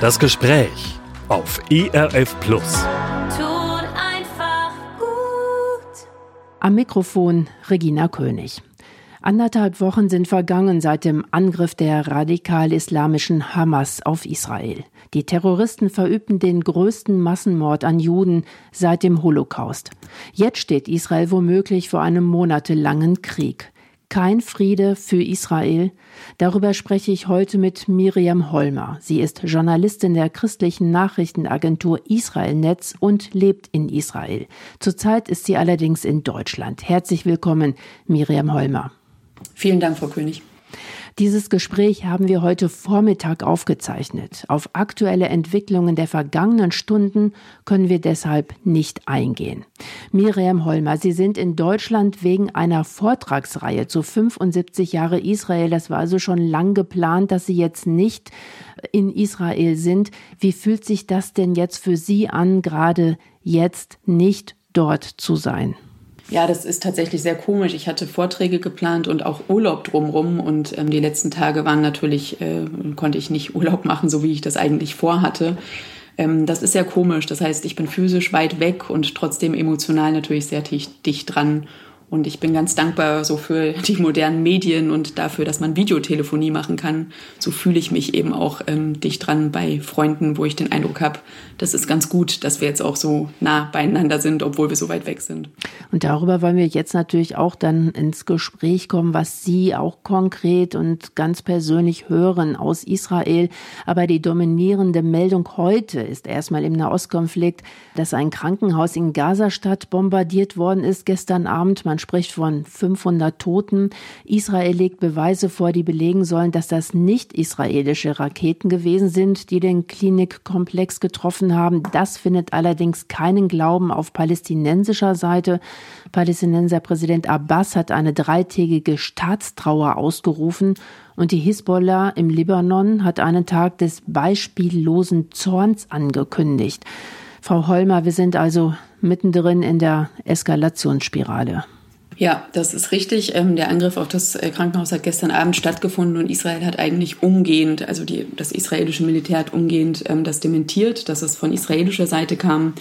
Das Gespräch auf ERF Plus. Tut einfach gut. Am Mikrofon Regina König. Anderthalb Wochen sind vergangen seit dem Angriff der radikal-islamischen Hamas auf Israel. Die Terroristen verübten den größten Massenmord an Juden seit dem Holocaust. Jetzt steht Israel womöglich vor einem monatelangen Krieg. Kein Friede für Israel. Darüber spreche ich heute mit Miriam Holmer. Sie ist Journalistin der christlichen Nachrichtenagentur Israel Netz und lebt in Israel. Zurzeit ist sie allerdings in Deutschland. Herzlich willkommen, Miriam Holmer. Vielen Dank, Frau König. Dieses Gespräch haben wir heute Vormittag aufgezeichnet. Auf aktuelle Entwicklungen der vergangenen Stunden können wir deshalb nicht eingehen. Miriam Holmer, Sie sind in Deutschland wegen einer Vortragsreihe zu 75 Jahre Israel. Das war also schon lang geplant, dass Sie jetzt nicht in Israel sind. Wie fühlt sich das denn jetzt für Sie an, gerade jetzt nicht dort zu sein? Ja, das ist tatsächlich sehr komisch. Ich hatte Vorträge geplant und auch Urlaub drumrum und ähm, die letzten Tage waren natürlich, äh, konnte ich nicht Urlaub machen, so wie ich das eigentlich vorhatte. Ähm, das ist sehr komisch. Das heißt, ich bin physisch weit weg und trotzdem emotional natürlich sehr dicht, dicht dran und ich bin ganz dankbar so für die modernen Medien und dafür, dass man Videotelefonie machen kann. So fühle ich mich eben auch ähm, dicht dran bei Freunden, wo ich den Eindruck habe, das ist ganz gut, dass wir jetzt auch so nah beieinander sind, obwohl wir so weit weg sind. Und darüber wollen wir jetzt natürlich auch dann ins Gespräch kommen, was Sie auch konkret und ganz persönlich hören aus Israel. Aber die dominierende Meldung heute ist erstmal im Nahostkonflikt, dass ein Krankenhaus in Gazastadt bombardiert worden ist gestern Abend. Man man spricht von 500 Toten. Israel legt Beweise vor, die belegen sollen, dass das nicht israelische Raketen gewesen sind, die den Klinikkomplex getroffen haben. Das findet allerdings keinen Glauben auf palästinensischer Seite. Palästinenser Präsident Abbas hat eine dreitägige Staatstrauer ausgerufen und die Hisbollah im Libanon hat einen Tag des beispiellosen Zorns angekündigt. Frau Holmer, wir sind also mittendrin in der Eskalationsspirale. Ja, das ist richtig. Ähm, der Angriff auf das äh, Krankenhaus hat gestern Abend stattgefunden und Israel hat eigentlich umgehend, also die, das israelische Militär hat umgehend ähm, das dementiert, dass es von israelischer Seite kam.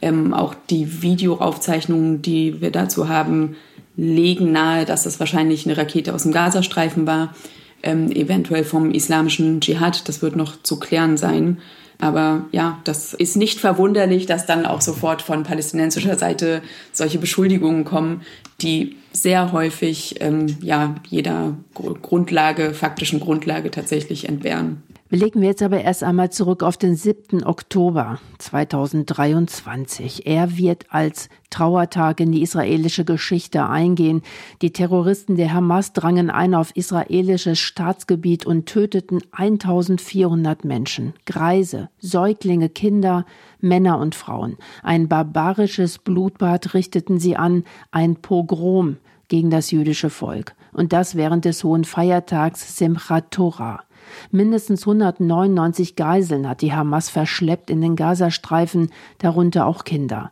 Ähm, auch die Videoaufzeichnungen, die wir dazu haben, legen nahe, dass es wahrscheinlich eine Rakete aus dem Gazastreifen war, eventuell vom islamischen Dschihad. Das wird noch zu klären sein. Aber ja, das ist nicht verwunderlich, dass dann auch sofort von palästinensischer Seite solche Beschuldigungen kommen, die sehr häufig ähm, ja jeder Grundlage, faktischen Grundlage tatsächlich entbehren. Blicken wir jetzt aber erst einmal zurück auf den 7. Oktober 2023. Er wird als Trauertag in die israelische Geschichte eingehen. Die Terroristen der Hamas drangen ein auf israelisches Staatsgebiet und töteten 1400 Menschen. Greise, Säuglinge, Kinder, Männer und Frauen. Ein barbarisches Blutbad richteten sie an, ein Pogrom gegen das jüdische Volk. Und das während des hohen Feiertags Simchat Torah. Mindestens 199 Geiseln hat die Hamas verschleppt in den Gazastreifen, darunter auch Kinder.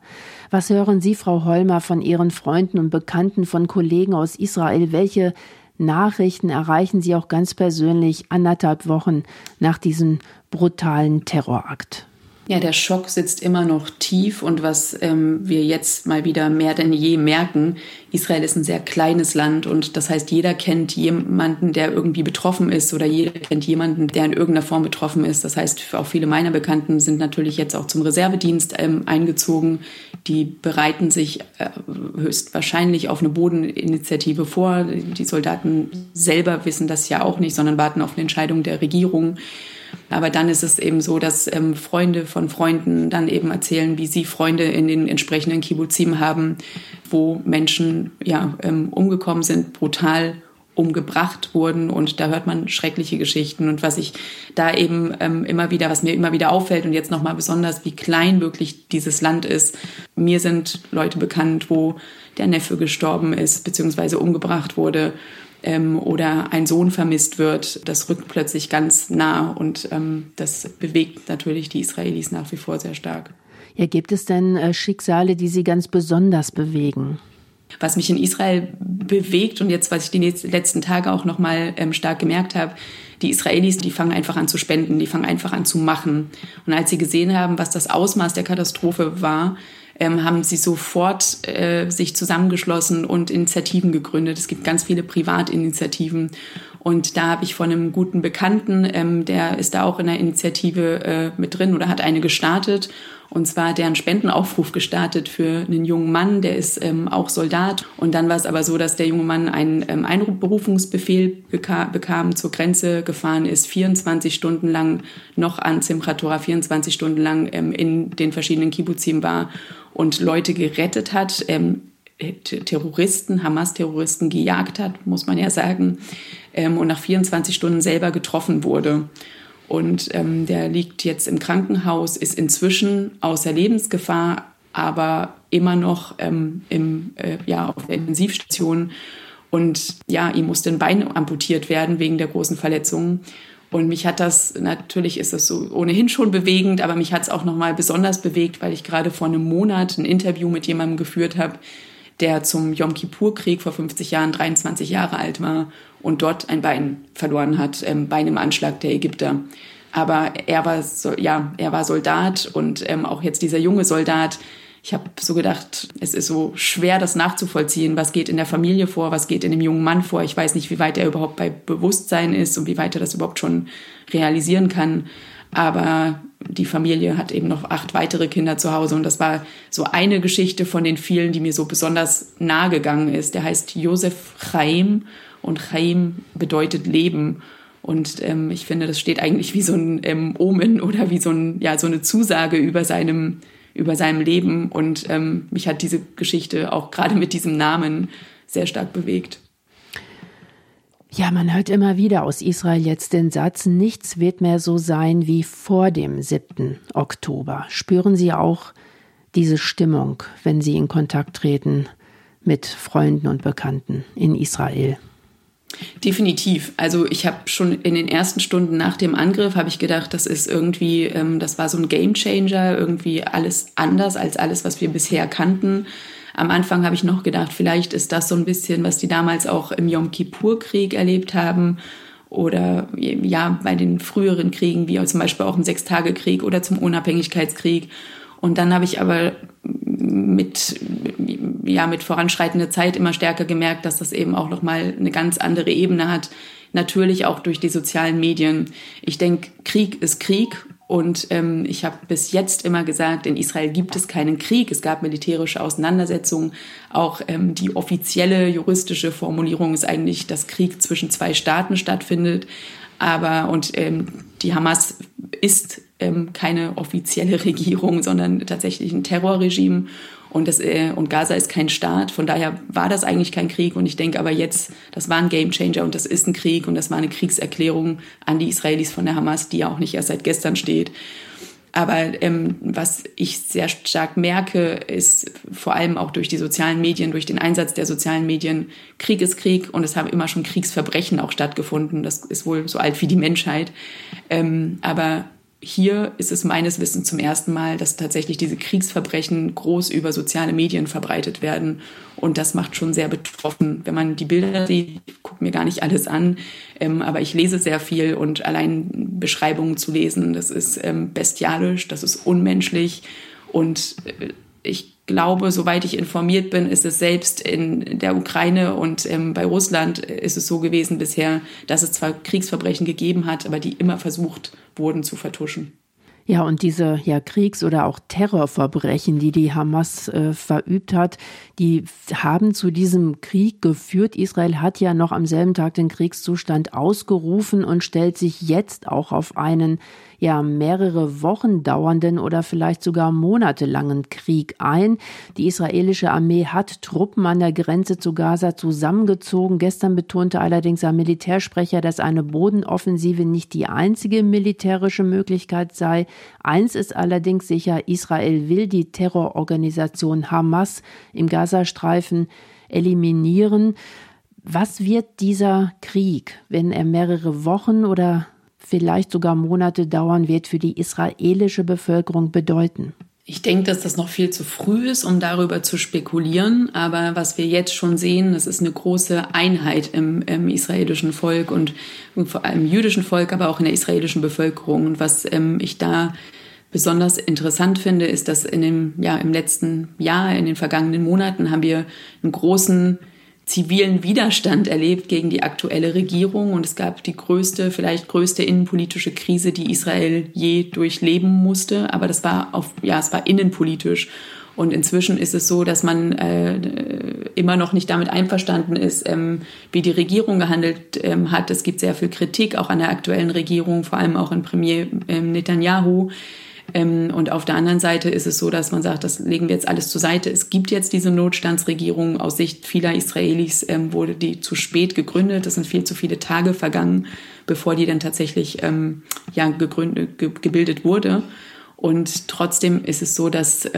Was hören Sie, Frau Holmer, von Ihren Freunden und Bekannten, von Kollegen aus Israel? Welche Nachrichten erreichen Sie auch ganz persönlich anderthalb Wochen nach diesem brutalen Terrorakt? Ja, der Schock sitzt immer noch tief und was ähm, wir jetzt mal wieder mehr denn je merken, Israel ist ein sehr kleines Land und das heißt, jeder kennt jemanden, der irgendwie betroffen ist oder jeder kennt jemanden, der in irgendeiner Form betroffen ist. Das heißt, auch viele meiner Bekannten sind natürlich jetzt auch zum Reservedienst ähm, eingezogen. Die bereiten sich äh, höchstwahrscheinlich auf eine Bodeninitiative vor. Die Soldaten selber wissen das ja auch nicht, sondern warten auf eine Entscheidung der Regierung. Aber dann ist es eben so, dass ähm, Freunde von Freunden dann eben erzählen, wie sie Freunde in den entsprechenden Kibbuzim haben, wo Menschen ja ähm, umgekommen sind, brutal umgebracht wurden. Und da hört man schreckliche Geschichten. Und was ich da eben ähm, immer wieder, was mir immer wieder auffällt und jetzt nochmal besonders, wie klein wirklich dieses Land ist. Mir sind Leute bekannt, wo der Neffe gestorben ist beziehungsweise umgebracht wurde ähm, oder ein Sohn vermisst wird, das rückt plötzlich ganz nah und ähm, das bewegt natürlich die Israelis nach wie vor sehr stark. Ja, gibt es denn äh, Schicksale, die Sie ganz besonders bewegen? Was mich in Israel bewegt und jetzt, was ich die letzten Tage auch noch mal ähm, stark gemerkt habe, die Israelis, die fangen einfach an zu spenden, die fangen einfach an zu machen. Und als sie gesehen haben, was das Ausmaß der Katastrophe war, ähm, haben sie sofort äh, sich zusammengeschlossen und Initiativen gegründet. Es gibt ganz viele Privatinitiativen. Und da habe ich von einem guten Bekannten, ähm, der ist da auch in der Initiative äh, mit drin oder hat eine gestartet. Und zwar deren Spendenaufruf gestartet für einen jungen Mann, der ist ähm, auch Soldat. Und dann war es aber so, dass der junge Mann einen ähm, Einberufungsbefehl bekam, zur Grenze gefahren ist, 24 Stunden lang noch an Simchat Torah, 24 Stunden lang ähm, in den verschiedenen Kibbuzim war und Leute gerettet hat, ähm, Terroristen, Hamas-Terroristen gejagt hat, muss man ja sagen, ähm, und nach 24 Stunden selber getroffen wurde. Und ähm, der liegt jetzt im Krankenhaus, ist inzwischen außer Lebensgefahr, aber immer noch ähm, im, äh, ja, auf der Intensivstation. Und ja, ihm musste ein Bein amputiert werden wegen der großen Verletzungen. Und mich hat das, natürlich ist es so ohnehin schon bewegend, aber mich hat es auch nochmal besonders bewegt, weil ich gerade vor einem Monat ein Interview mit jemandem geführt habe, der zum Yom Kippur-Krieg vor 50 Jahren 23 Jahre alt war und dort ein Bein verloren hat ähm, bei einem Anschlag der Ägypter. Aber er war, so, ja, er war Soldat und ähm, auch jetzt dieser junge Soldat, ich habe so gedacht, es ist so schwer, das nachzuvollziehen. Was geht in der Familie vor? Was geht in dem jungen Mann vor? Ich weiß nicht, wie weit er überhaupt bei Bewusstsein ist und wie weit er das überhaupt schon realisieren kann. Aber die Familie hat eben noch acht weitere Kinder zu Hause. Und das war so eine Geschichte von den vielen, die mir so besonders nahe gegangen ist. Der heißt Josef Chaim und Chaim bedeutet Leben. Und ähm, ich finde, das steht eigentlich wie so ein ähm, Omen oder wie so, ein, ja, so eine Zusage über seinem über seinem Leben. Und ähm, mich hat diese Geschichte auch gerade mit diesem Namen sehr stark bewegt. Ja, man hört immer wieder aus Israel jetzt den Satz, nichts wird mehr so sein wie vor dem 7. Oktober. Spüren Sie auch diese Stimmung, wenn Sie in Kontakt treten mit Freunden und Bekannten in Israel? Definitiv. Also ich habe schon in den ersten Stunden nach dem Angriff habe ich gedacht, das ist irgendwie, ähm, das war so ein Gamechanger, irgendwie alles anders als alles, was wir bisher kannten. Am Anfang habe ich noch gedacht, vielleicht ist das so ein bisschen, was die damals auch im Yom Kippur-Krieg erlebt haben oder ja bei den früheren Kriegen, wie zum Beispiel auch im Sechstagekrieg oder zum Unabhängigkeitskrieg. Und dann habe ich aber mit, ja, mit voranschreitender Zeit immer stärker gemerkt, dass das eben auch nochmal eine ganz andere Ebene hat. Natürlich auch durch die sozialen Medien. Ich denke, Krieg ist Krieg und ähm, ich habe bis jetzt immer gesagt, in Israel gibt es keinen Krieg. Es gab militärische Auseinandersetzungen. Auch ähm, die offizielle juristische Formulierung ist eigentlich, dass Krieg zwischen zwei Staaten stattfindet. Aber und ähm, die Hamas ist ähm, keine offizielle Regierung, sondern tatsächlich ein Terrorregime. Und, das, äh, und Gaza ist kein Staat. Von daher war das eigentlich kein Krieg. Und ich denke aber jetzt, das war ein Gamechanger und das ist ein Krieg und das war eine Kriegserklärung an die Israelis von der Hamas, die ja auch nicht erst seit gestern steht. Aber ähm, was ich sehr stark merke, ist vor allem auch durch die sozialen Medien, durch den Einsatz der sozialen Medien, Krieg ist Krieg und es haben immer schon Kriegsverbrechen auch stattgefunden. Das ist wohl so alt wie die Menschheit. Ähm, aber hier ist es meines Wissens zum ersten Mal, dass tatsächlich diese Kriegsverbrechen groß über soziale Medien verbreitet werden. Und das macht schon sehr betroffen. Wenn man die Bilder sieht, ich gucke mir gar nicht alles an, ähm, aber ich lese sehr viel und allein Beschreibungen zu lesen, das ist ähm, bestialisch, das ist unmenschlich. Und äh, ich glaube, soweit ich informiert bin, ist es selbst in der Ukraine und ähm, bei Russland ist es so gewesen bisher, dass es zwar Kriegsverbrechen gegeben hat, aber die immer versucht wurden zu vertuschen. Ja, und diese ja, Kriegs- oder auch Terrorverbrechen, die die Hamas äh, verübt hat, die haben zu diesem Krieg geführt. Israel hat ja noch am selben Tag den Kriegszustand ausgerufen und stellt sich jetzt auch auf einen ja mehrere Wochen dauernden oder vielleicht sogar monatelangen Krieg ein. Die israelische Armee hat Truppen an der Grenze zu Gaza zusammengezogen. Gestern betonte allerdings ein Militärsprecher, dass eine Bodenoffensive nicht die einzige militärische Möglichkeit sei. Eins ist allerdings sicher, Israel will die Terrororganisation Hamas im Gazastreifen eliminieren. Was wird dieser Krieg, wenn er mehrere Wochen oder vielleicht sogar Monate dauern wird, für die israelische Bevölkerung bedeuten? Ich denke, dass das noch viel zu früh ist, um darüber zu spekulieren. Aber was wir jetzt schon sehen, das ist eine große Einheit im, im israelischen Volk und vor allem im jüdischen Volk, aber auch in der israelischen Bevölkerung. Und was ähm, ich da besonders interessant finde, ist, dass in dem, ja, im letzten Jahr, in den vergangenen Monaten haben wir einen großen zivilen Widerstand erlebt gegen die aktuelle Regierung und es gab die größte, vielleicht größte innenpolitische Krise, die Israel je durchleben musste. Aber das war auf, ja, es war innenpolitisch. Und inzwischen ist es so, dass man äh, immer noch nicht damit einverstanden ist, ähm, wie die Regierung gehandelt ähm, hat. Es gibt sehr viel Kritik auch an der aktuellen Regierung, vor allem auch in Premier ähm, Netanyahu. Ähm, und auf der anderen Seite ist es so, dass man sagt, das legen wir jetzt alles zur Seite. Es gibt jetzt diese Notstandsregierung. Aus Sicht vieler Israelis ähm, wurde die zu spät gegründet. Es sind viel zu viele Tage vergangen, bevor die dann tatsächlich ähm, ja, gegründet, ge gebildet wurde. Und trotzdem ist es so, dass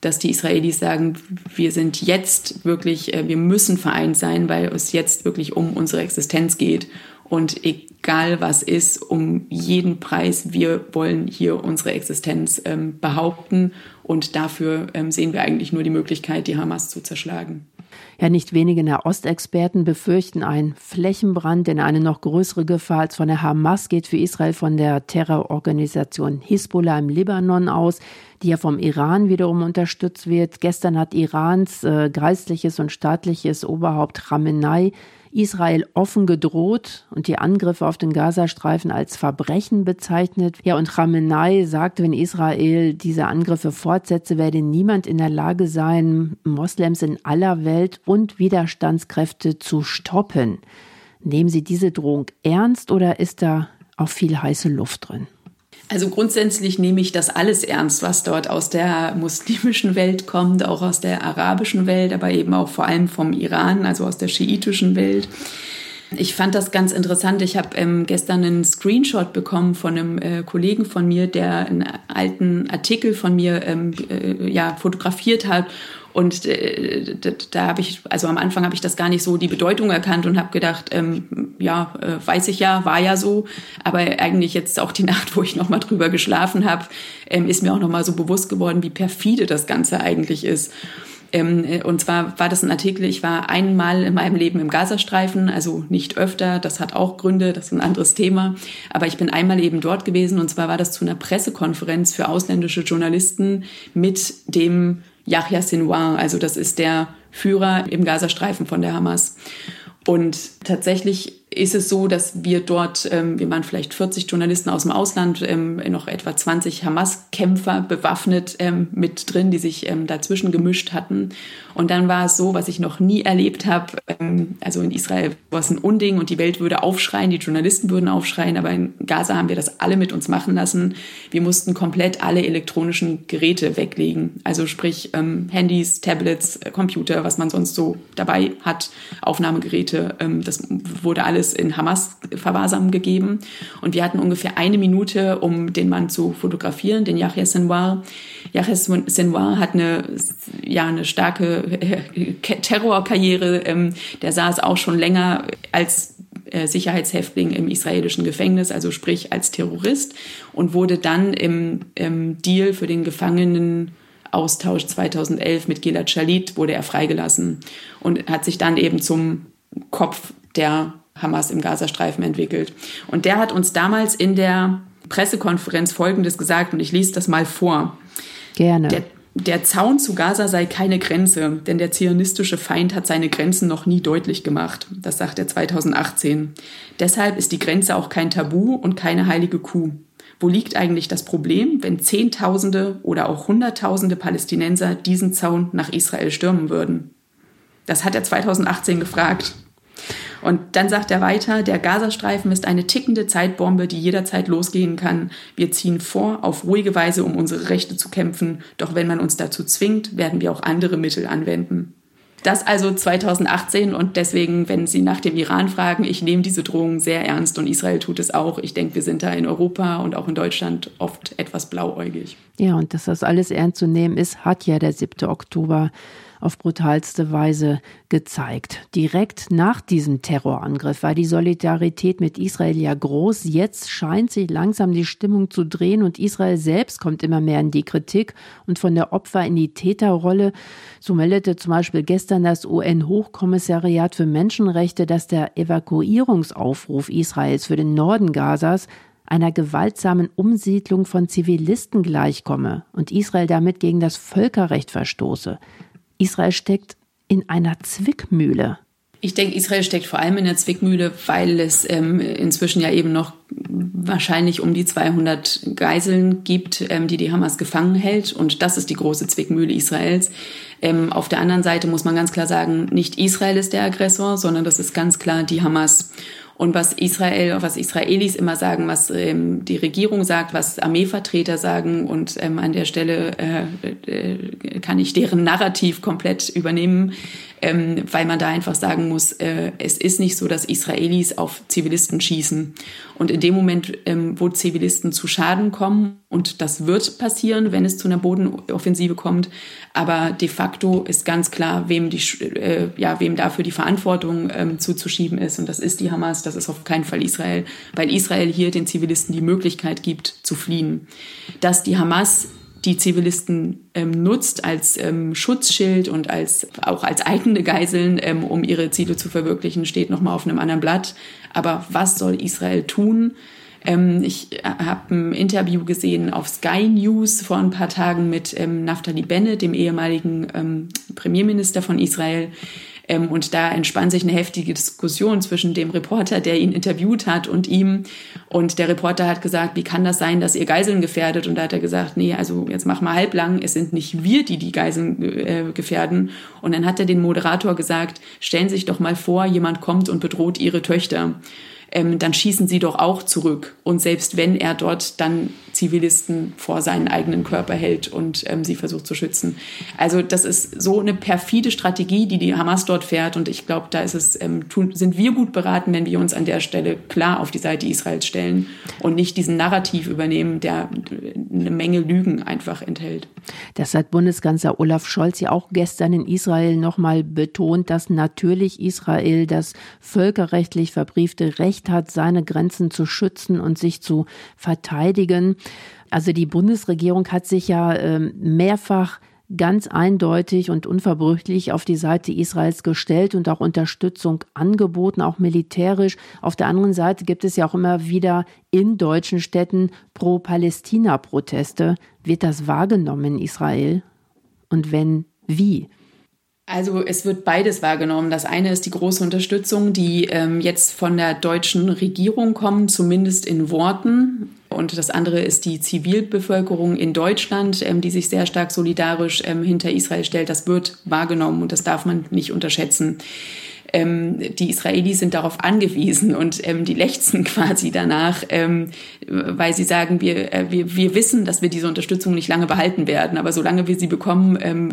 dass die Israelis sagen, wir sind jetzt wirklich, äh, wir müssen vereint sein, weil es jetzt wirklich um unsere Existenz geht. Und egal was ist, um jeden Preis, wir wollen hier unsere Existenz ähm, behaupten. Und dafür ähm, sehen wir eigentlich nur die Möglichkeit, die Hamas zu zerschlagen. Ja, nicht wenige Nahostexperten befürchten einen Flächenbrand, denn eine noch größere Gefahr als von der Hamas geht für Israel von der Terrororganisation Hisbollah im Libanon aus, die ja vom Iran wiederum unterstützt wird. Gestern hat Irans äh, geistliches und staatliches Oberhaupt Khamenei Israel offen gedroht und die Angriffe auf den Gazastreifen als Verbrechen bezeichnet. Ja, und Khamenei sagte, wenn Israel diese Angriffe fortsetze, werde niemand in der Lage sein, Moslems in aller Welt und Widerstandskräfte zu stoppen. Nehmen Sie diese Drohung ernst oder ist da auch viel heiße Luft drin? Also grundsätzlich nehme ich das alles ernst, was dort aus der muslimischen Welt kommt, auch aus der arabischen Welt, aber eben auch vor allem vom Iran, also aus der schiitischen Welt. Ich fand das ganz interessant. Ich habe ähm, gestern einen Screenshot bekommen von einem äh, Kollegen von mir, der einen alten Artikel von mir ähm, äh, ja, fotografiert hat und äh, da habe ich, also am Anfang habe ich das gar nicht so die Bedeutung erkannt und habe gedacht, ähm, ja, äh, weiß ich ja, war ja so. Aber eigentlich jetzt auch die Nacht, wo ich nochmal drüber geschlafen habe, ähm, ist mir auch nochmal so bewusst geworden, wie perfide das Ganze eigentlich ist. Ähm, äh, und zwar war das ein Artikel, ich war einmal in meinem Leben im Gazastreifen, also nicht öfter, das hat auch Gründe, das ist ein anderes Thema. Aber ich bin einmal eben dort gewesen und zwar war das zu einer Pressekonferenz für ausländische Journalisten mit dem Yahya Sinwar, also das ist der Führer im Gazastreifen von der Hamas. Und tatsächlich ist es so, dass wir dort, ähm, wir waren vielleicht 40 Journalisten aus dem Ausland, ähm, noch etwa 20 Hamas-Kämpfer bewaffnet ähm, mit drin, die sich ähm, dazwischen gemischt hatten. Und dann war es so, was ich noch nie erlebt habe. Ähm, also in Israel war es ein Unding und die Welt würde aufschreien, die Journalisten würden aufschreien, aber in Gaza haben wir das alle mit uns machen lassen. Wir mussten komplett alle elektronischen Geräte weglegen. Also sprich ähm, Handys, Tablets, äh, Computer, was man sonst so dabei hat, Aufnahmegeräte. das wurde alles in Hamas-Verwahrsam gegeben. Und wir hatten ungefähr eine Minute, um den Mann zu fotografieren, den Yahya Sinwar. Yahya Sinwar hat eine, ja, eine starke Terrorkarriere. Ähm, der saß auch schon länger als äh, Sicherheitshäftling im israelischen Gefängnis, also sprich als Terrorist und wurde dann im, im Deal für den Gefangenen Austausch 2011 mit Gilad Shalit wurde er freigelassen und hat sich dann eben zum Kopf der Hamas im Gazastreifen entwickelt. Und der hat uns damals in der Pressekonferenz Folgendes gesagt, und ich lese das mal vor. Gerne. Der, der Zaun zu Gaza sei keine Grenze, denn der zionistische Feind hat seine Grenzen noch nie deutlich gemacht. Das sagt er 2018. Deshalb ist die Grenze auch kein Tabu und keine heilige Kuh. Wo liegt eigentlich das Problem, wenn Zehntausende oder auch Hunderttausende Palästinenser diesen Zaun nach Israel stürmen würden? Das hat er 2018 gefragt. Und dann sagt er weiter, der Gazastreifen ist eine tickende Zeitbombe, die jederzeit losgehen kann. Wir ziehen vor, auf ruhige Weise um unsere Rechte zu kämpfen. Doch wenn man uns dazu zwingt, werden wir auch andere Mittel anwenden. Das also 2018 und deswegen, wenn Sie nach dem Iran fragen, ich nehme diese Drohung sehr ernst und Israel tut es auch. Ich denke, wir sind da in Europa und auch in Deutschland oft etwas blauäugig. Ja, und dass das alles ernst zu nehmen ist, hat ja der 7. Oktober auf brutalste Weise gezeigt. Direkt nach diesem Terrorangriff war die Solidarität mit Israel ja groß. Jetzt scheint sich langsam die Stimmung zu drehen und Israel selbst kommt immer mehr in die Kritik und von der Opfer in die Täterrolle. So meldete zum Beispiel gestern das UN-Hochkommissariat für Menschenrechte, dass der Evakuierungsaufruf Israels für den Norden Gazas einer gewaltsamen Umsiedlung von Zivilisten gleichkomme und Israel damit gegen das Völkerrecht verstoße. Israel steckt in einer Zwickmühle. Ich denke, Israel steckt vor allem in der Zwickmühle, weil es ähm, inzwischen ja eben noch wahrscheinlich um die 200 Geiseln gibt, ähm, die die Hamas gefangen hält. Und das ist die große Zwickmühle Israels. Ähm, auf der anderen Seite muss man ganz klar sagen, nicht Israel ist der Aggressor, sondern das ist ganz klar die Hamas. Und was Israel, was Israelis immer sagen, was ähm, die Regierung sagt, was Armeevertreter sagen. Und ähm, an der Stelle äh, äh, kann ich deren Narrativ komplett übernehmen, ähm, weil man da einfach sagen muss, äh, es ist nicht so, dass Israelis auf Zivilisten schießen. Und in dem Moment, ähm, wo Zivilisten zu Schaden kommen, und das wird passieren, wenn es zu einer Bodenoffensive kommt, aber de facto ist ganz klar, wem, die, äh, ja, wem dafür die Verantwortung ähm, zuzuschieben ist. Und das ist die Hamas, das ist auf keinen Fall Israel, weil Israel hier den Zivilisten die Möglichkeit gibt, zu fliehen. Dass die Hamas die Zivilisten ähm, nutzt als ähm, Schutzschild und als auch als eigene Geiseln, ähm, um ihre Ziele zu verwirklichen, steht noch mal auf einem anderen Blatt. Aber was soll Israel tun? Ähm, ich äh, habe ein Interview gesehen auf Sky News vor ein paar Tagen mit ähm, Naftali Bennett, dem ehemaligen ähm, Premierminister von Israel, und da entspann sich eine heftige Diskussion zwischen dem Reporter, der ihn interviewt hat, und ihm. Und der Reporter hat gesagt, wie kann das sein, dass ihr Geiseln gefährdet? Und da hat er gesagt, nee, also jetzt mach mal halblang, es sind nicht wir, die die Geiseln äh, gefährden. Und dann hat er den Moderator gesagt, stellen Sie sich doch mal vor, jemand kommt und bedroht Ihre Töchter ähm, dann schießen sie doch auch zurück. Und selbst wenn er dort dann Zivilisten vor seinen eigenen Körper hält und ähm, sie versucht zu schützen. Also das ist so eine perfide Strategie, die die Hamas dort fährt. Und ich glaube, da ist es, ähm, tun, sind wir gut beraten, wenn wir uns an der Stelle klar auf die Seite Israels stellen und nicht diesen Narrativ übernehmen, der eine Menge Lügen einfach enthält. Das hat Bundeskanzler Olaf Scholz ja auch gestern in Israel nochmal betont, dass natürlich Israel das völkerrechtlich verbriefte Recht Recht hat, seine Grenzen zu schützen und sich zu verteidigen. Also die Bundesregierung hat sich ja ähm, mehrfach ganz eindeutig und unverbrüchlich auf die Seite Israels gestellt und auch Unterstützung angeboten, auch militärisch. Auf der anderen Seite gibt es ja auch immer wieder in deutschen Städten Pro-Palästina-Proteste. Wird das wahrgenommen in Israel? Und wenn, wie? Also es wird beides wahrgenommen. Das eine ist die große Unterstützung, die ähm, jetzt von der deutschen Regierung kommt, zumindest in Worten. Und das andere ist die Zivilbevölkerung in Deutschland, ähm, die sich sehr stark solidarisch ähm, hinter Israel stellt. Das wird wahrgenommen und das darf man nicht unterschätzen ähm, die Israelis sind darauf angewiesen und ähm, die lechzen quasi danach, ähm, weil sie sagen, wir, äh, wir, wir wissen, dass wir diese Unterstützung nicht lange behalten werden, aber solange wir sie bekommen, ähm,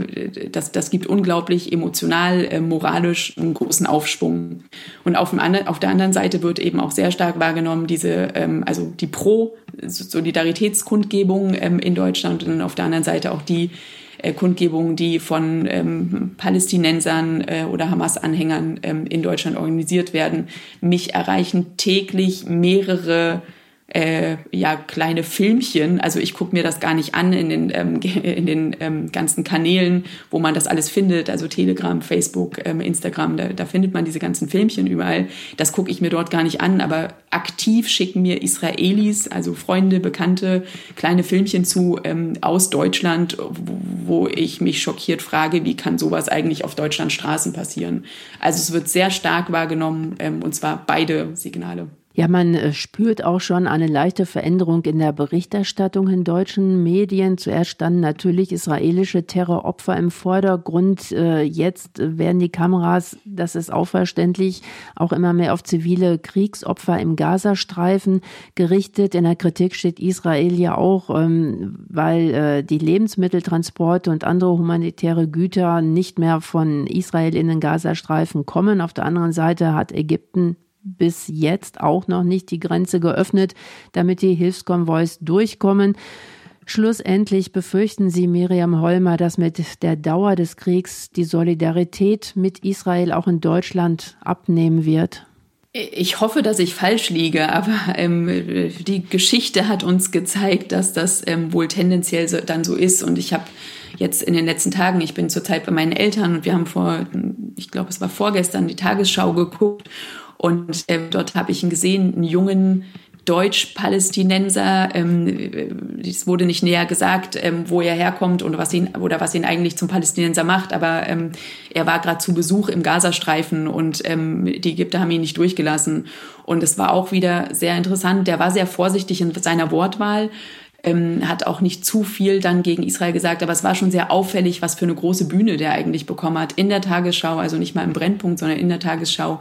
das, das gibt unglaublich emotional, äh, moralisch einen großen Aufschwung. Und auf, dem anderen, auf der anderen Seite wird eben auch sehr stark wahrgenommen, diese, ähm, also die Pro-Solidaritätskundgebung ähm, in Deutschland und auf der anderen Seite auch die äh, Kundgebungen, die von ähm, Palästinensern äh, oder Hamas-Anhängern ähm, in Deutschland organisiert werden. Mich erreichen täglich mehrere äh, ja kleine Filmchen. Also ich gucke mir das gar nicht an in den, ähm, in den ähm, ganzen Kanälen, wo man das alles findet. Also Telegram, Facebook, ähm, Instagram, da, da findet man diese ganzen Filmchen überall. Das gucke ich mir dort gar nicht an, aber aktiv schicken mir Israelis, also Freunde, Bekannte, kleine Filmchen zu ähm, aus Deutschland, wo, ich mich schockiert frage, wie kann sowas eigentlich auf Deutschlands Straßen passieren. Also es wird sehr stark wahrgenommen ähm, und zwar beide Signale. Ja, man äh, spürt auch schon eine leichte Veränderung in der Berichterstattung in deutschen Medien. Zuerst standen natürlich israelische Terroropfer im Vordergrund. Äh, jetzt werden die Kameras, das ist auch verständlich, auch immer mehr auf zivile Kriegsopfer im Gazastreifen gerichtet. In der Kritik steht Israel ja auch, ähm, weil äh, die Lebensmitteltransporte und andere humanitäre Güter nicht mehr von Israel in den Gazastreifen kommen. Auf der anderen Seite hat Ägypten bis jetzt auch noch nicht die Grenze geöffnet, damit die Hilfskonvois durchkommen. Schlussendlich befürchten Sie, Miriam Holmer, dass mit der Dauer des Kriegs die Solidarität mit Israel auch in Deutschland abnehmen wird? Ich hoffe, dass ich falsch liege, aber ähm, die Geschichte hat uns gezeigt, dass das ähm, wohl tendenziell so, dann so ist. Und ich habe jetzt in den letzten Tagen, ich bin zurzeit bei meinen Eltern und wir haben vor, ich glaube, es war vorgestern, die Tagesschau geguckt. Und äh, dort habe ich ihn gesehen, einen jungen Deutsch-Palästinenser. Ähm, es wurde nicht näher gesagt, ähm, wo er herkommt und was ihn oder was ihn eigentlich zum Palästinenser macht. Aber ähm, er war gerade zu Besuch im Gazastreifen und ähm, die Ägypter haben ihn nicht durchgelassen. Und es war auch wieder sehr interessant. Der war sehr vorsichtig in seiner Wortwahl. Ähm, hat auch nicht zu viel dann gegen Israel gesagt, aber es war schon sehr auffällig, was für eine große Bühne der eigentlich bekommen hat in der Tagesschau, also nicht mal im Brennpunkt, sondern in der Tagesschau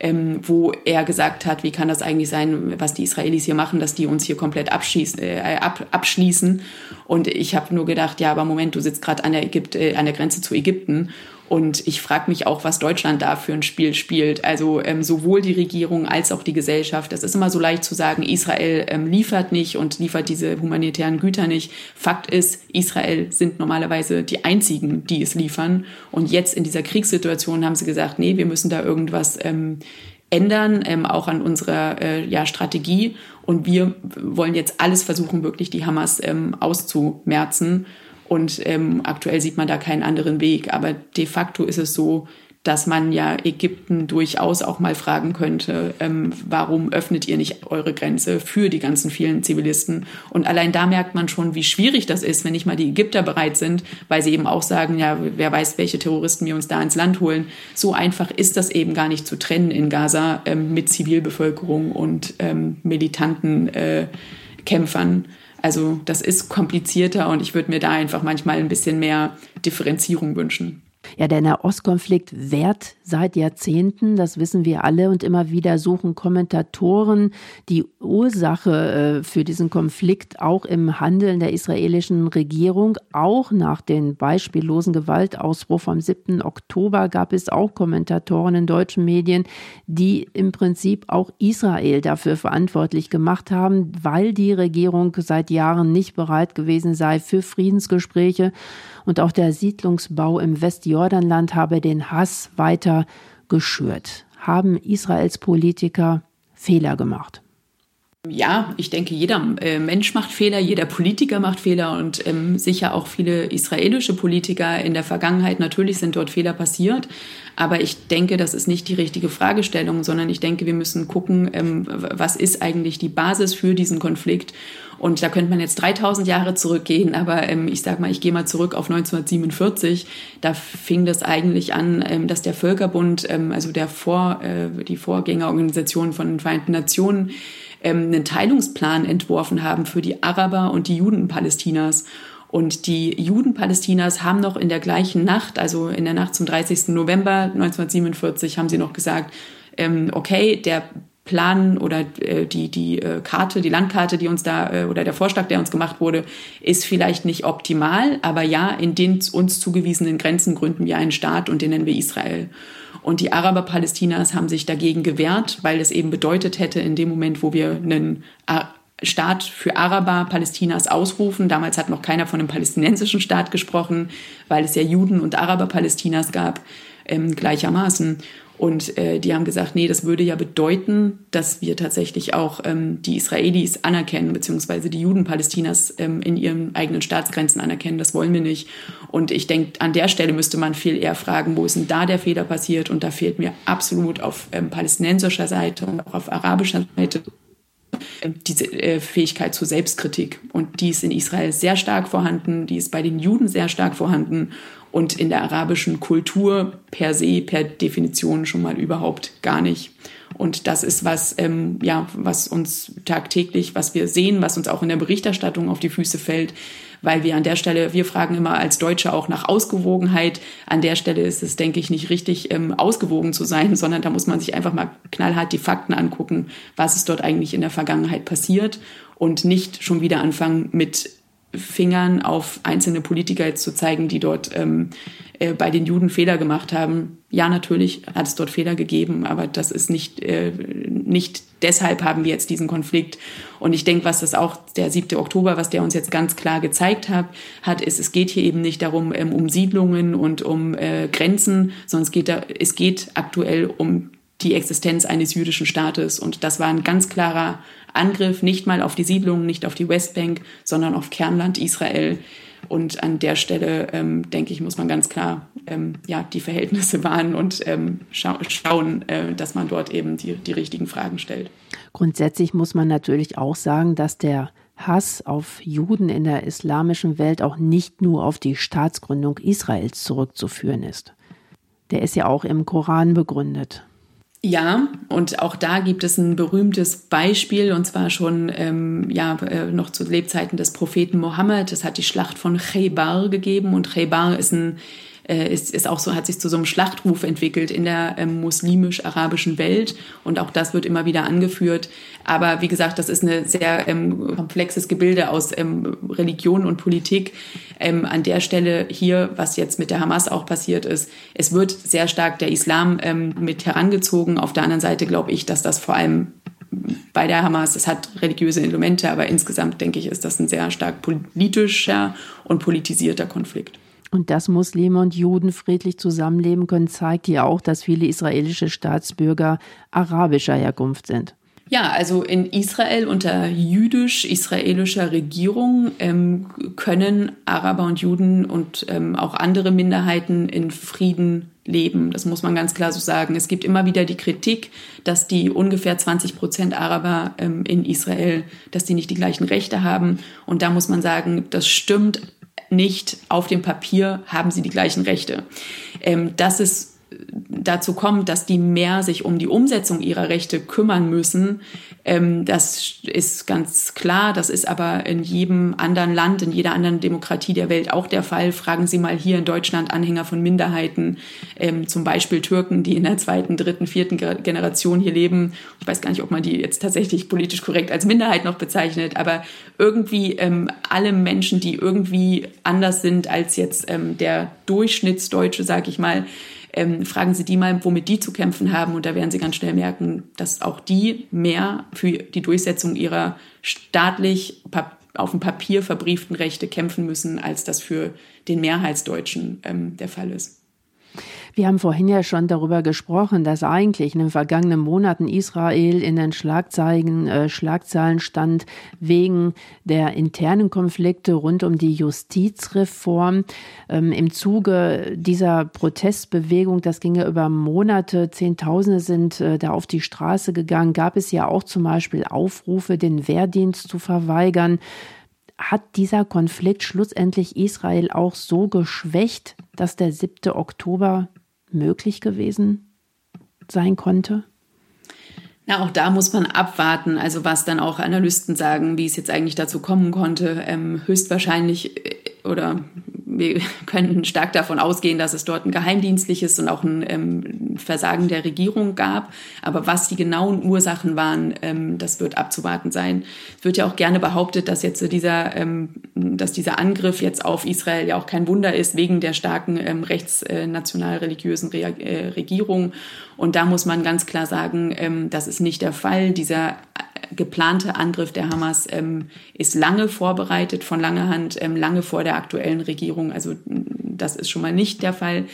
ähm, wo er gesagt hat, wie kann das eigentlich sein, was die Israelis hier machen, dass die uns hier komplett abschießen, äh, ab, abschließen. Und ich habe nur gedacht, ja, aber Moment, du sitzt gerade an der äh, an der Grenze zu Ägypten und ich frage mich auch, was Deutschland da für ein Spiel spielt. Also ähm, sowohl die Regierung als auch die Gesellschaft. Das ist immer so leicht zu sagen, Israel ähm, liefert nicht und liefert diese humanitären Güter nicht. Fakt ist, Israel sind normalerweise die einzigen, die es liefern. Und jetzt in dieser Kriegssituation haben sie gesagt, nee, wir müssen da irgendwas ähm, ändern, ähm, auch an unserer äh, ja, Strategie. Und wir wollen jetzt alles versuchen, wirklich die Hamas ähm, auszumerzen. Und ähm, aktuell sieht man da keinen anderen Weg. Aber de facto ist es so, dass man ja Ägypten durchaus auch mal fragen könnte, ähm, warum öffnet ihr nicht eure Grenze für die ganzen vielen Zivilisten? Und allein da merkt man schon, wie schwierig das ist, wenn nicht mal die Ägypter bereit sind, weil sie eben auch sagen, ja, wer weiß, welche Terroristen wir uns da ins Land holen. So einfach ist das eben gar nicht zu trennen in Gaza ähm, mit Zivilbevölkerung und ähm, militanten äh, Kämpfern. Also das ist komplizierter und ich würde mir da einfach manchmal ein bisschen mehr Differenzierung wünschen. Ja, der Nahostkonflikt währt seit Jahrzehnten, das wissen wir alle, und immer wieder suchen Kommentatoren die Ursache äh, für diesen Konflikt auch im Handeln der israelischen Regierung. Auch nach dem beispiellosen Gewaltausbruch vom 7. Oktober gab es auch Kommentatoren in deutschen Medien, die im Prinzip auch Israel dafür verantwortlich gemacht haben, weil die Regierung seit Jahren nicht bereit gewesen sei für Friedensgespräche und auch der Siedlungsbau im Westjordanland habe den Hass weiter geschürt. Haben Israels Politiker Fehler gemacht? Ja, ich denke, jeder äh, Mensch macht Fehler, jeder Politiker macht Fehler und ähm, sicher auch viele israelische Politiker in der Vergangenheit. Natürlich sind dort Fehler passiert, aber ich denke, das ist nicht die richtige Fragestellung, sondern ich denke, wir müssen gucken, ähm, was ist eigentlich die Basis für diesen Konflikt und da könnte man jetzt 3000 Jahre zurückgehen, aber ähm, ich sage mal, ich gehe mal zurück auf 1947. Da fing das eigentlich an, ähm, dass der Völkerbund, ähm, also der Vor, äh, die Vorgängerorganisation von den Vereinten Nationen, ähm, einen Teilungsplan entworfen haben für die Araber und die Juden Palästinas. Und die Juden Palästinas haben noch in der gleichen Nacht, also in der Nacht zum 30. November 1947, haben sie noch gesagt, ähm, okay, der Plan oder äh, die, die äh, Karte, die Landkarte, die uns da äh, oder der Vorschlag, der uns gemacht wurde, ist vielleicht nicht optimal, aber ja, in den uns zugewiesenen Grenzen gründen wir einen Staat und den nennen wir Israel. Und die Araber Palästinas haben sich dagegen gewehrt, weil es eben bedeutet hätte, in dem Moment, wo wir einen Staat für Araber Palästinas ausrufen. Damals hat noch keiner von einem palästinensischen Staat gesprochen, weil es ja Juden und Araber Palästinas gab, ähm, gleichermaßen. Und äh, die haben gesagt, nee, das würde ja bedeuten, dass wir tatsächlich auch ähm, die Israelis anerkennen, beziehungsweise die Juden Palästinas ähm, in ihren eigenen Staatsgrenzen anerkennen. Das wollen wir nicht. Und ich denke, an der Stelle müsste man viel eher fragen, wo ist denn da der Fehler passiert? Und da fehlt mir absolut auf ähm, palästinensischer Seite und auch auf arabischer Seite ähm, diese äh, Fähigkeit zur Selbstkritik. Und die ist in Israel sehr stark vorhanden, die ist bei den Juden sehr stark vorhanden und in der arabischen Kultur per se, per Definition schon mal überhaupt gar nicht. Und das ist was, ähm, ja, was uns tagtäglich, was wir sehen, was uns auch in der Berichterstattung auf die Füße fällt, weil wir an der Stelle, wir fragen immer als Deutsche auch nach Ausgewogenheit. An der Stelle ist es, denke ich, nicht richtig, ähm, ausgewogen zu sein, sondern da muss man sich einfach mal knallhart die Fakten angucken, was ist dort eigentlich in der Vergangenheit passiert und nicht schon wieder anfangen mit Fingern auf einzelne Politiker jetzt zu zeigen, die dort ähm, äh, bei den Juden Fehler gemacht haben. Ja, natürlich hat es dort Fehler gegeben, aber das ist nicht, äh, nicht deshalb haben wir jetzt diesen Konflikt. Und ich denke, was das auch der 7. Oktober, was der uns jetzt ganz klar gezeigt hat, hat ist, es geht hier eben nicht darum, ähm, um Siedlungen und um äh, Grenzen, sondern es geht, da, es geht aktuell um die Existenz eines jüdischen Staates. Und das war ein ganz klarer Angriff, nicht mal auf die Siedlungen, nicht auf die Westbank, sondern auf Kernland Israel. Und an der Stelle, ähm, denke ich, muss man ganz klar ähm, ja, die Verhältnisse wahren und ähm, scha schauen, äh, dass man dort eben die, die richtigen Fragen stellt. Grundsätzlich muss man natürlich auch sagen, dass der Hass auf Juden in der islamischen Welt auch nicht nur auf die Staatsgründung Israels zurückzuführen ist. Der ist ja auch im Koran begründet. Ja, und auch da gibt es ein berühmtes Beispiel, und zwar schon ähm, ja, äh, noch zu Lebzeiten des Propheten Mohammed. Es hat die Schlacht von Khaybar gegeben und Khaybar ist ein äh, ist, ist auch so, hat sich zu so einem Schlachtruf entwickelt in der ähm, muslimisch-arabischen Welt. Und auch das wird immer wieder angeführt. Aber wie gesagt, das ist ein sehr ähm, komplexes Gebilde aus ähm, Religion und Politik. Ähm, an der Stelle hier, was jetzt mit der Hamas auch passiert ist, es wird sehr stark der Islam ähm, mit herangezogen. Auf der anderen Seite glaube ich, dass das vor allem bei der Hamas, es hat religiöse Elemente, aber insgesamt denke ich, ist das ein sehr stark politischer und politisierter Konflikt. Und dass Muslime und Juden friedlich zusammenleben können, zeigt ja auch, dass viele israelische Staatsbürger arabischer Herkunft sind. Ja, also in Israel unter jüdisch-israelischer Regierung ähm, können Araber und Juden und ähm, auch andere Minderheiten in Frieden leben. Das muss man ganz klar so sagen. Es gibt immer wieder die Kritik, dass die ungefähr 20 Prozent Araber ähm, in Israel, dass die nicht die gleichen Rechte haben. Und da muss man sagen, das stimmt nicht auf dem Papier haben sie die gleichen Rechte. Ähm, dass es dazu kommt, dass die mehr sich um die Umsetzung ihrer Rechte kümmern müssen, ähm, das ist ganz klar. Das ist aber in jedem anderen Land, in jeder anderen Demokratie der Welt auch der Fall. Fragen Sie mal hier in Deutschland Anhänger von Minderheiten, ähm, zum Beispiel Türken, die in der zweiten, dritten, vierten Generation hier leben. Ich weiß gar nicht, ob man die jetzt tatsächlich politisch korrekt als Minderheit noch bezeichnet, aber irgendwie ähm, alle Menschen, die irgendwie anders sind als jetzt ähm, der Durchschnittsdeutsche, sag ich mal, ähm, fragen Sie die mal, womit die zu kämpfen haben. Und da werden Sie ganz schnell merken, dass auch die mehr für die Durchsetzung ihrer staatlich auf dem Papier verbrieften Rechte kämpfen müssen, als das für den Mehrheitsdeutschen ähm, der Fall ist. Wir haben vorhin ja schon darüber gesprochen, dass eigentlich in den vergangenen Monaten Israel in den Schlagzeilen, äh, Schlagzeilen stand wegen der internen Konflikte rund um die Justizreform. Ähm, Im Zuge dieser Protestbewegung, das ging ja über Monate, Zehntausende sind äh, da auf die Straße gegangen, gab es ja auch zum Beispiel Aufrufe, den Wehrdienst zu verweigern hat dieser Konflikt schlussendlich Israel auch so geschwächt, dass der 7. Oktober möglich gewesen sein konnte? Na, auch da muss man abwarten, also was dann auch Analysten sagen, wie es jetzt eigentlich dazu kommen konnte. Ähm, höchstwahrscheinlich äh, oder wir können stark davon ausgehen, dass es dort ein geheimdienstliches und auch ein ähm, Versagen der Regierung gab. Aber was die genauen Ursachen waren, ähm, das wird abzuwarten sein. Es wird ja auch gerne behauptet, dass jetzt dieser, ähm, dass dieser Angriff jetzt auf Israel ja auch kein Wunder ist, wegen der starken ähm, rechtsnational-religiösen Re äh, Regierung. Und da muss man ganz klar sagen, ähm, das ist nicht der Fall. Dieser geplante Angriff der Hamas ähm, ist lange vorbereitet, von langer Hand, ähm, lange vor der aktuellen Regierung. Also das ist schon mal nicht der Fall.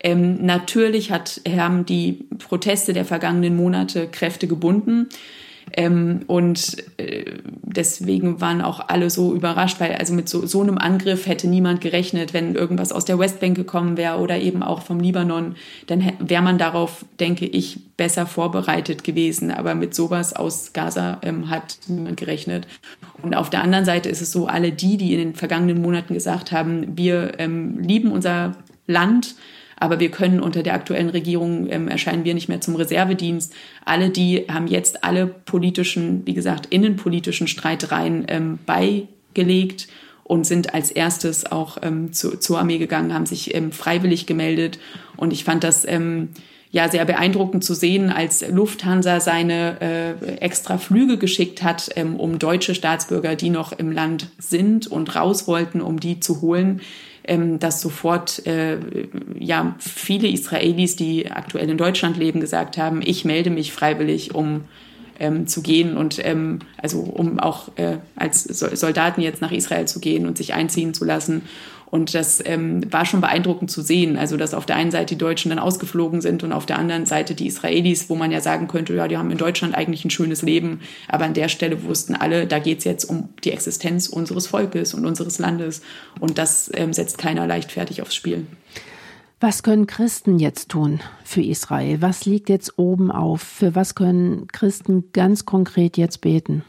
Ähm, natürlich hat, haben die Proteste der vergangenen Monate Kräfte gebunden. Ähm, und äh, deswegen waren auch alle so überrascht, weil also mit so, so einem Angriff hätte niemand gerechnet, wenn irgendwas aus der Westbank gekommen wäre oder eben auch vom Libanon, dann wäre man darauf, denke ich, besser vorbereitet gewesen. Aber mit sowas aus Gaza ähm, hat niemand gerechnet. Und auf der anderen Seite ist es so, alle die, die in den vergangenen Monaten gesagt haben, wir ähm, lieben unser Land, aber wir können unter der aktuellen Regierung ähm, erscheinen wir nicht mehr zum Reservedienst. Alle die haben jetzt alle politischen, wie gesagt, innenpolitischen Streitereien ähm, beigelegt und sind als erstes auch ähm, zu, zur Armee gegangen, haben sich ähm, freiwillig gemeldet. Und ich fand das ähm, ja sehr beeindruckend zu sehen, als Lufthansa seine äh, extra Flüge geschickt hat, ähm, um deutsche Staatsbürger, die noch im Land sind und raus wollten, um die zu holen ähm, dass sofort äh, ja viele Israelis, die aktuell in Deutschland leben, gesagt haben, ich melde mich freiwillig, um ähm, zu gehen und ähm, also um auch äh, als Soldaten jetzt nach Israel zu gehen und sich einziehen zu lassen und das ähm, war schon beeindruckend zu sehen. Also, dass auf der einen Seite die Deutschen dann ausgeflogen sind und auf der anderen Seite die Israelis, wo man ja sagen könnte, ja, die haben in Deutschland eigentlich ein schönes Leben. Aber an der Stelle wussten alle, da geht es jetzt um die Existenz unseres Volkes und unseres Landes. Und das ähm, setzt keiner leichtfertig aufs Spiel. Was können Christen jetzt tun für Israel? Was liegt jetzt oben auf? Für was können Christen ganz konkret jetzt beten?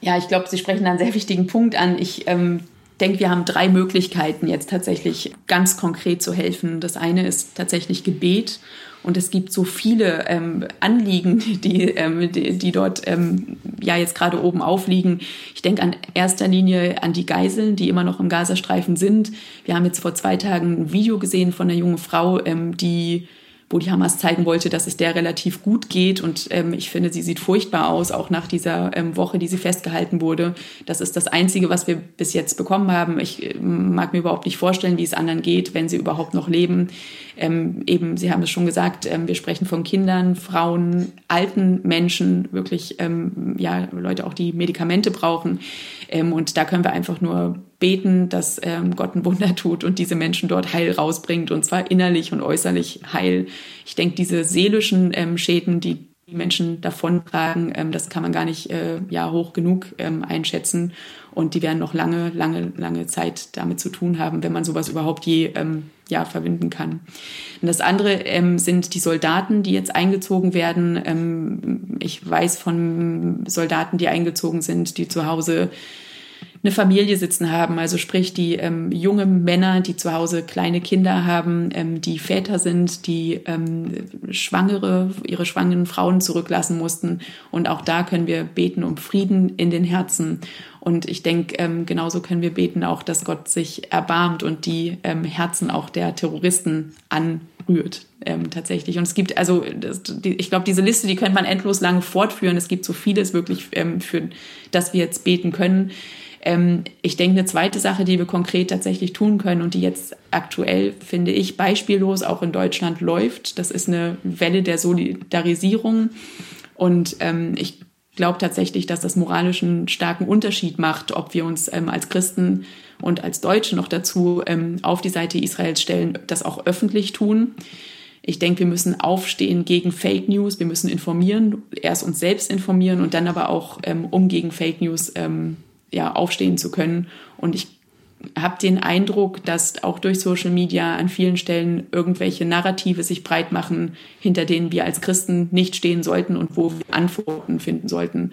Ja, ich glaube, Sie sprechen einen sehr wichtigen Punkt an. Ich ähm, denke, wir haben drei Möglichkeiten jetzt tatsächlich ganz konkret zu helfen. Das eine ist tatsächlich Gebet. Und es gibt so viele ähm, Anliegen, die, ähm, die, die, dort ähm, ja jetzt gerade oben aufliegen. Ich denke an erster Linie an die Geiseln, die immer noch im Gazastreifen sind. Wir haben jetzt vor zwei Tagen ein Video gesehen von einer jungen Frau, ähm, die wo die Hamas zeigen wollte, dass es der relativ gut geht. Und ähm, ich finde, sie sieht furchtbar aus, auch nach dieser ähm, Woche, die sie festgehalten wurde. Das ist das Einzige, was wir bis jetzt bekommen haben. Ich äh, mag mir überhaupt nicht vorstellen, wie es anderen geht, wenn sie überhaupt noch leben. Ähm, eben, Sie haben es schon gesagt, ähm, wir sprechen von Kindern, Frauen, alten Menschen, wirklich ähm, ja Leute auch, die Medikamente brauchen. Ähm, und da können wir einfach nur beten, dass ähm, Gott ein Wunder tut und diese Menschen dort heil rausbringt und zwar innerlich und äußerlich heil. Ich denke, diese seelischen ähm, Schäden, die die Menschen davontragen, ähm, das kann man gar nicht äh, ja, hoch genug ähm, einschätzen. Und die werden noch lange, lange, lange Zeit damit zu tun haben, wenn man sowas überhaupt je ähm, ja, verbinden kann. Und das andere ähm, sind die Soldaten, die jetzt eingezogen werden. Ähm, ich weiß von Soldaten, die eingezogen sind, die zu Hause eine Familie sitzen haben, also sprich die ähm, junge Männer, die zu Hause kleine Kinder haben, ähm, die Väter sind, die ähm, Schwangere, ihre schwangeren Frauen zurücklassen mussten. Und auch da können wir beten um Frieden in den Herzen. Und ich denke, ähm, genauso können wir beten auch, dass Gott sich erbarmt und die ähm, Herzen auch der Terroristen anrührt. Ähm, tatsächlich. Und es gibt, also das, die, ich glaube, diese Liste, die könnte man endlos lange fortführen. Es gibt so vieles wirklich, ähm, für das wir jetzt beten können. Ähm, ich denke, eine zweite Sache, die wir konkret tatsächlich tun können und die jetzt aktuell, finde ich, beispiellos auch in Deutschland läuft, das ist eine Welle der Solidarisierung. Und ähm, ich glaube tatsächlich, dass das moralischen starken Unterschied macht, ob wir uns ähm, als Christen und als Deutsche noch dazu ähm, auf die Seite Israels stellen, das auch öffentlich tun. Ich denke, wir müssen aufstehen gegen Fake News, wir müssen informieren, erst uns selbst informieren und dann aber auch, ähm, um gegen Fake News ähm, ja, aufstehen zu können. Und ich habe den Eindruck, dass auch durch Social Media an vielen Stellen irgendwelche Narrative sich breit machen, hinter denen wir als Christen nicht stehen sollten und wo wir Antworten finden sollten.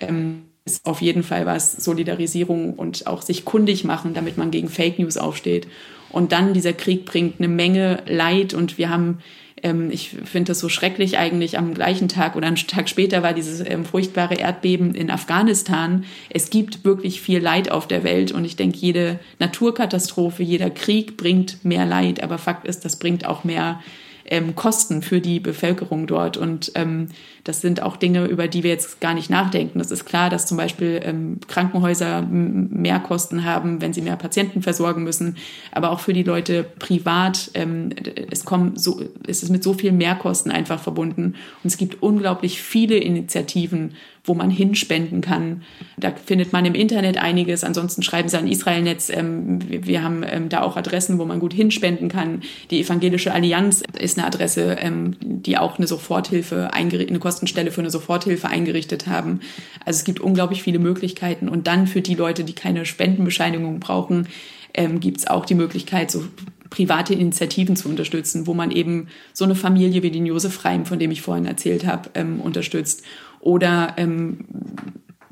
Ähm, ist auf jeden Fall was Solidarisierung und auch sich kundig machen, damit man gegen Fake News aufsteht. Und dann dieser Krieg bringt eine Menge Leid und wir haben ähm, ich finde das so schrecklich eigentlich. Am gleichen Tag oder einen Tag später war dieses ähm, furchtbare Erdbeben in Afghanistan. Es gibt wirklich viel Leid auf der Welt und ich denke, jede Naturkatastrophe, jeder Krieg bringt mehr Leid. Aber Fakt ist, das bringt auch mehr ähm, Kosten für die Bevölkerung dort. Und ähm, das sind auch Dinge, über die wir jetzt gar nicht nachdenken. Das ist klar, dass zum Beispiel ähm, Krankenhäuser mehr Kosten haben, wenn sie mehr Patienten versorgen müssen. Aber auch für die Leute privat, ähm, es kommen so, es ist mit so viel Mehrkosten einfach verbunden. Und es gibt unglaublich viele Initiativen, wo man hinspenden kann. Da findet man im Internet einiges. Ansonsten schreiben sie an Israelnetz. Ähm, wir, wir, haben ähm, da auch Adressen, wo man gut hinspenden kann. Die Evangelische Allianz ist eine Adresse, ähm, die auch eine Soforthilfe, eine Kostenstelle für eine Soforthilfe eingerichtet haben. Also es gibt unglaublich viele Möglichkeiten. Und dann für die Leute, die keine Spendenbescheinigung brauchen, ähm, gibt es auch die Möglichkeit, so private Initiativen zu unterstützen, wo man eben so eine Familie wie den Josef Reim, von dem ich vorhin erzählt habe, ähm, unterstützt oder ähm,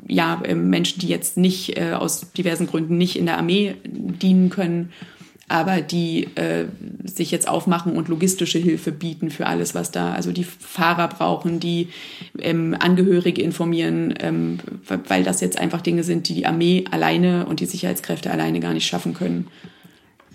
ja, ähm, Menschen, die jetzt nicht äh, aus diversen Gründen nicht in der Armee dienen können, aber die äh, sich jetzt aufmachen und logistische Hilfe bieten für alles, was da, also die Fahrer brauchen, die ähm, Angehörige informieren, ähm, weil das jetzt einfach Dinge sind, die die Armee alleine und die Sicherheitskräfte alleine gar nicht schaffen können.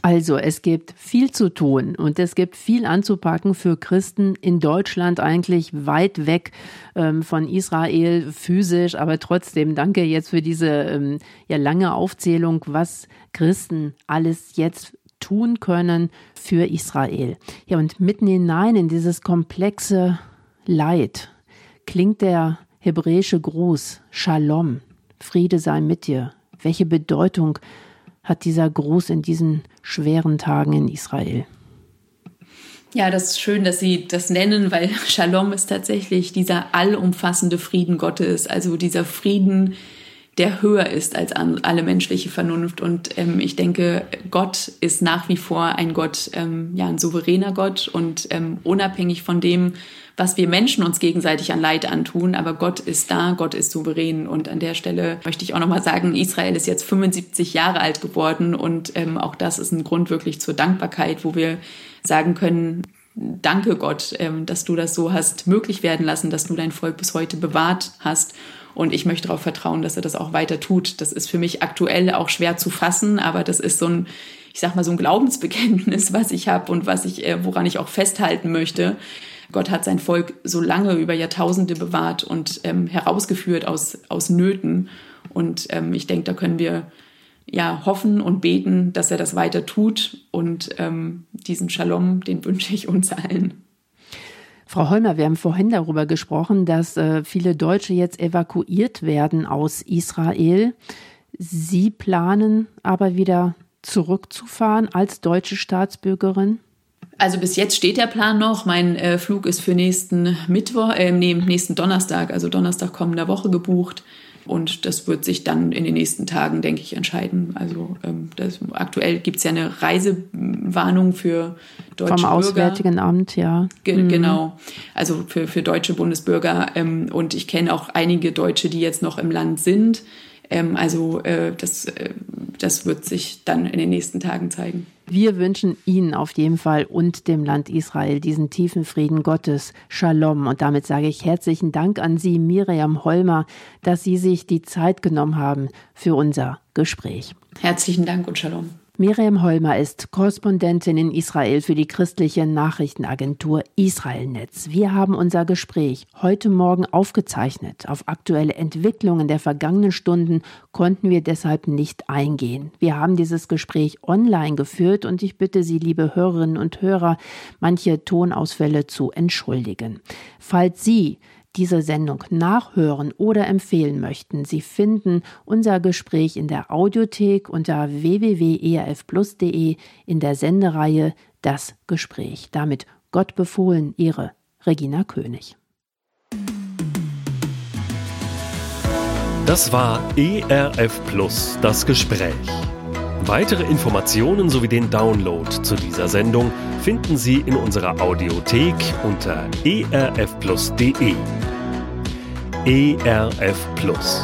Also es gibt viel zu tun und es gibt viel anzupacken für Christen in Deutschland eigentlich weit weg ähm, von Israel physisch, aber trotzdem danke jetzt für diese ähm, ja lange Aufzählung, was Christen alles jetzt tun können für Israel. Ja und mitten hinein in dieses komplexe Leid klingt der hebräische Gruß Shalom, Friede sei mit dir. Welche Bedeutung hat dieser Gruß in diesen schweren Tagen in Israel? Ja, das ist schön, dass Sie das nennen, weil Shalom ist tatsächlich dieser allumfassende Frieden Gottes, also dieser Frieden, der höher ist als alle menschliche Vernunft. Und ähm, ich denke, Gott ist nach wie vor ein Gott, ähm, ja, ein souveräner Gott und ähm, unabhängig von dem, was wir Menschen uns gegenseitig an Leid antun. Aber Gott ist da, Gott ist souverän. Und an der Stelle möchte ich auch nochmal sagen, Israel ist jetzt 75 Jahre alt geworden und ähm, auch das ist ein Grund wirklich zur Dankbarkeit, wo wir sagen können, Danke Gott, ähm, dass du das so hast möglich werden lassen, dass du dein Volk bis heute bewahrt hast und ich möchte darauf vertrauen, dass er das auch weiter tut. Das ist für mich aktuell auch schwer zu fassen, aber das ist so ein, ich sag mal, so ein Glaubensbekenntnis, was ich habe und was ich, äh, woran ich auch festhalten möchte. Gott hat sein Volk so lange über Jahrtausende bewahrt und ähm, herausgeführt aus, aus Nöten. Und ähm, ich denke, da können wir ja hoffen und beten, dass er das weiter tut. Und ähm, diesen Shalom, den wünsche ich uns allen. Frau Holmer, wir haben vorhin darüber gesprochen, dass äh, viele Deutsche jetzt evakuiert werden aus Israel. Sie planen aber wieder zurückzufahren als deutsche Staatsbürgerin? Also bis jetzt steht der Plan noch. Mein äh, Flug ist für nächsten Mittwoch, äh, nee, nächsten Donnerstag, also Donnerstag kommender Woche gebucht. Und das wird sich dann in den nächsten Tagen, denke ich, entscheiden. Also ähm, das, aktuell gibt es ja eine Reisewarnung für deutsche Vom Bürger. Auswärtigen Amt, ja. Ge mhm. Genau. Also für, für deutsche Bundesbürger. Ähm, und ich kenne auch einige Deutsche, die jetzt noch im Land sind. Ähm, also äh, das, äh, das wird sich dann in den nächsten Tagen zeigen. Wir wünschen Ihnen auf jeden Fall und dem Land Israel diesen tiefen Frieden Gottes, Shalom. Und damit sage ich herzlichen Dank an Sie, Miriam Holmer, dass Sie sich die Zeit genommen haben für unser Gespräch. Herzlichen Dank und Shalom. Miriam Holmer ist Korrespondentin in Israel für die christliche Nachrichtenagentur Israelnetz. Wir haben unser Gespräch heute Morgen aufgezeichnet. Auf aktuelle Entwicklungen der vergangenen Stunden konnten wir deshalb nicht eingehen. Wir haben dieses Gespräch online geführt und ich bitte Sie, liebe Hörerinnen und Hörer, manche Tonausfälle zu entschuldigen. Falls Sie diese Sendung nachhören oder empfehlen möchten, Sie finden unser Gespräch in der Audiothek unter www.erfplus.de in der Sendereihe Das Gespräch. Damit Gott befohlen, Ihre Regina König. Das war ERF Plus, das Gespräch. Weitere Informationen sowie den Download zu dieser Sendung finden Sie in unserer Audiothek unter erfplus.de. ERF Plus.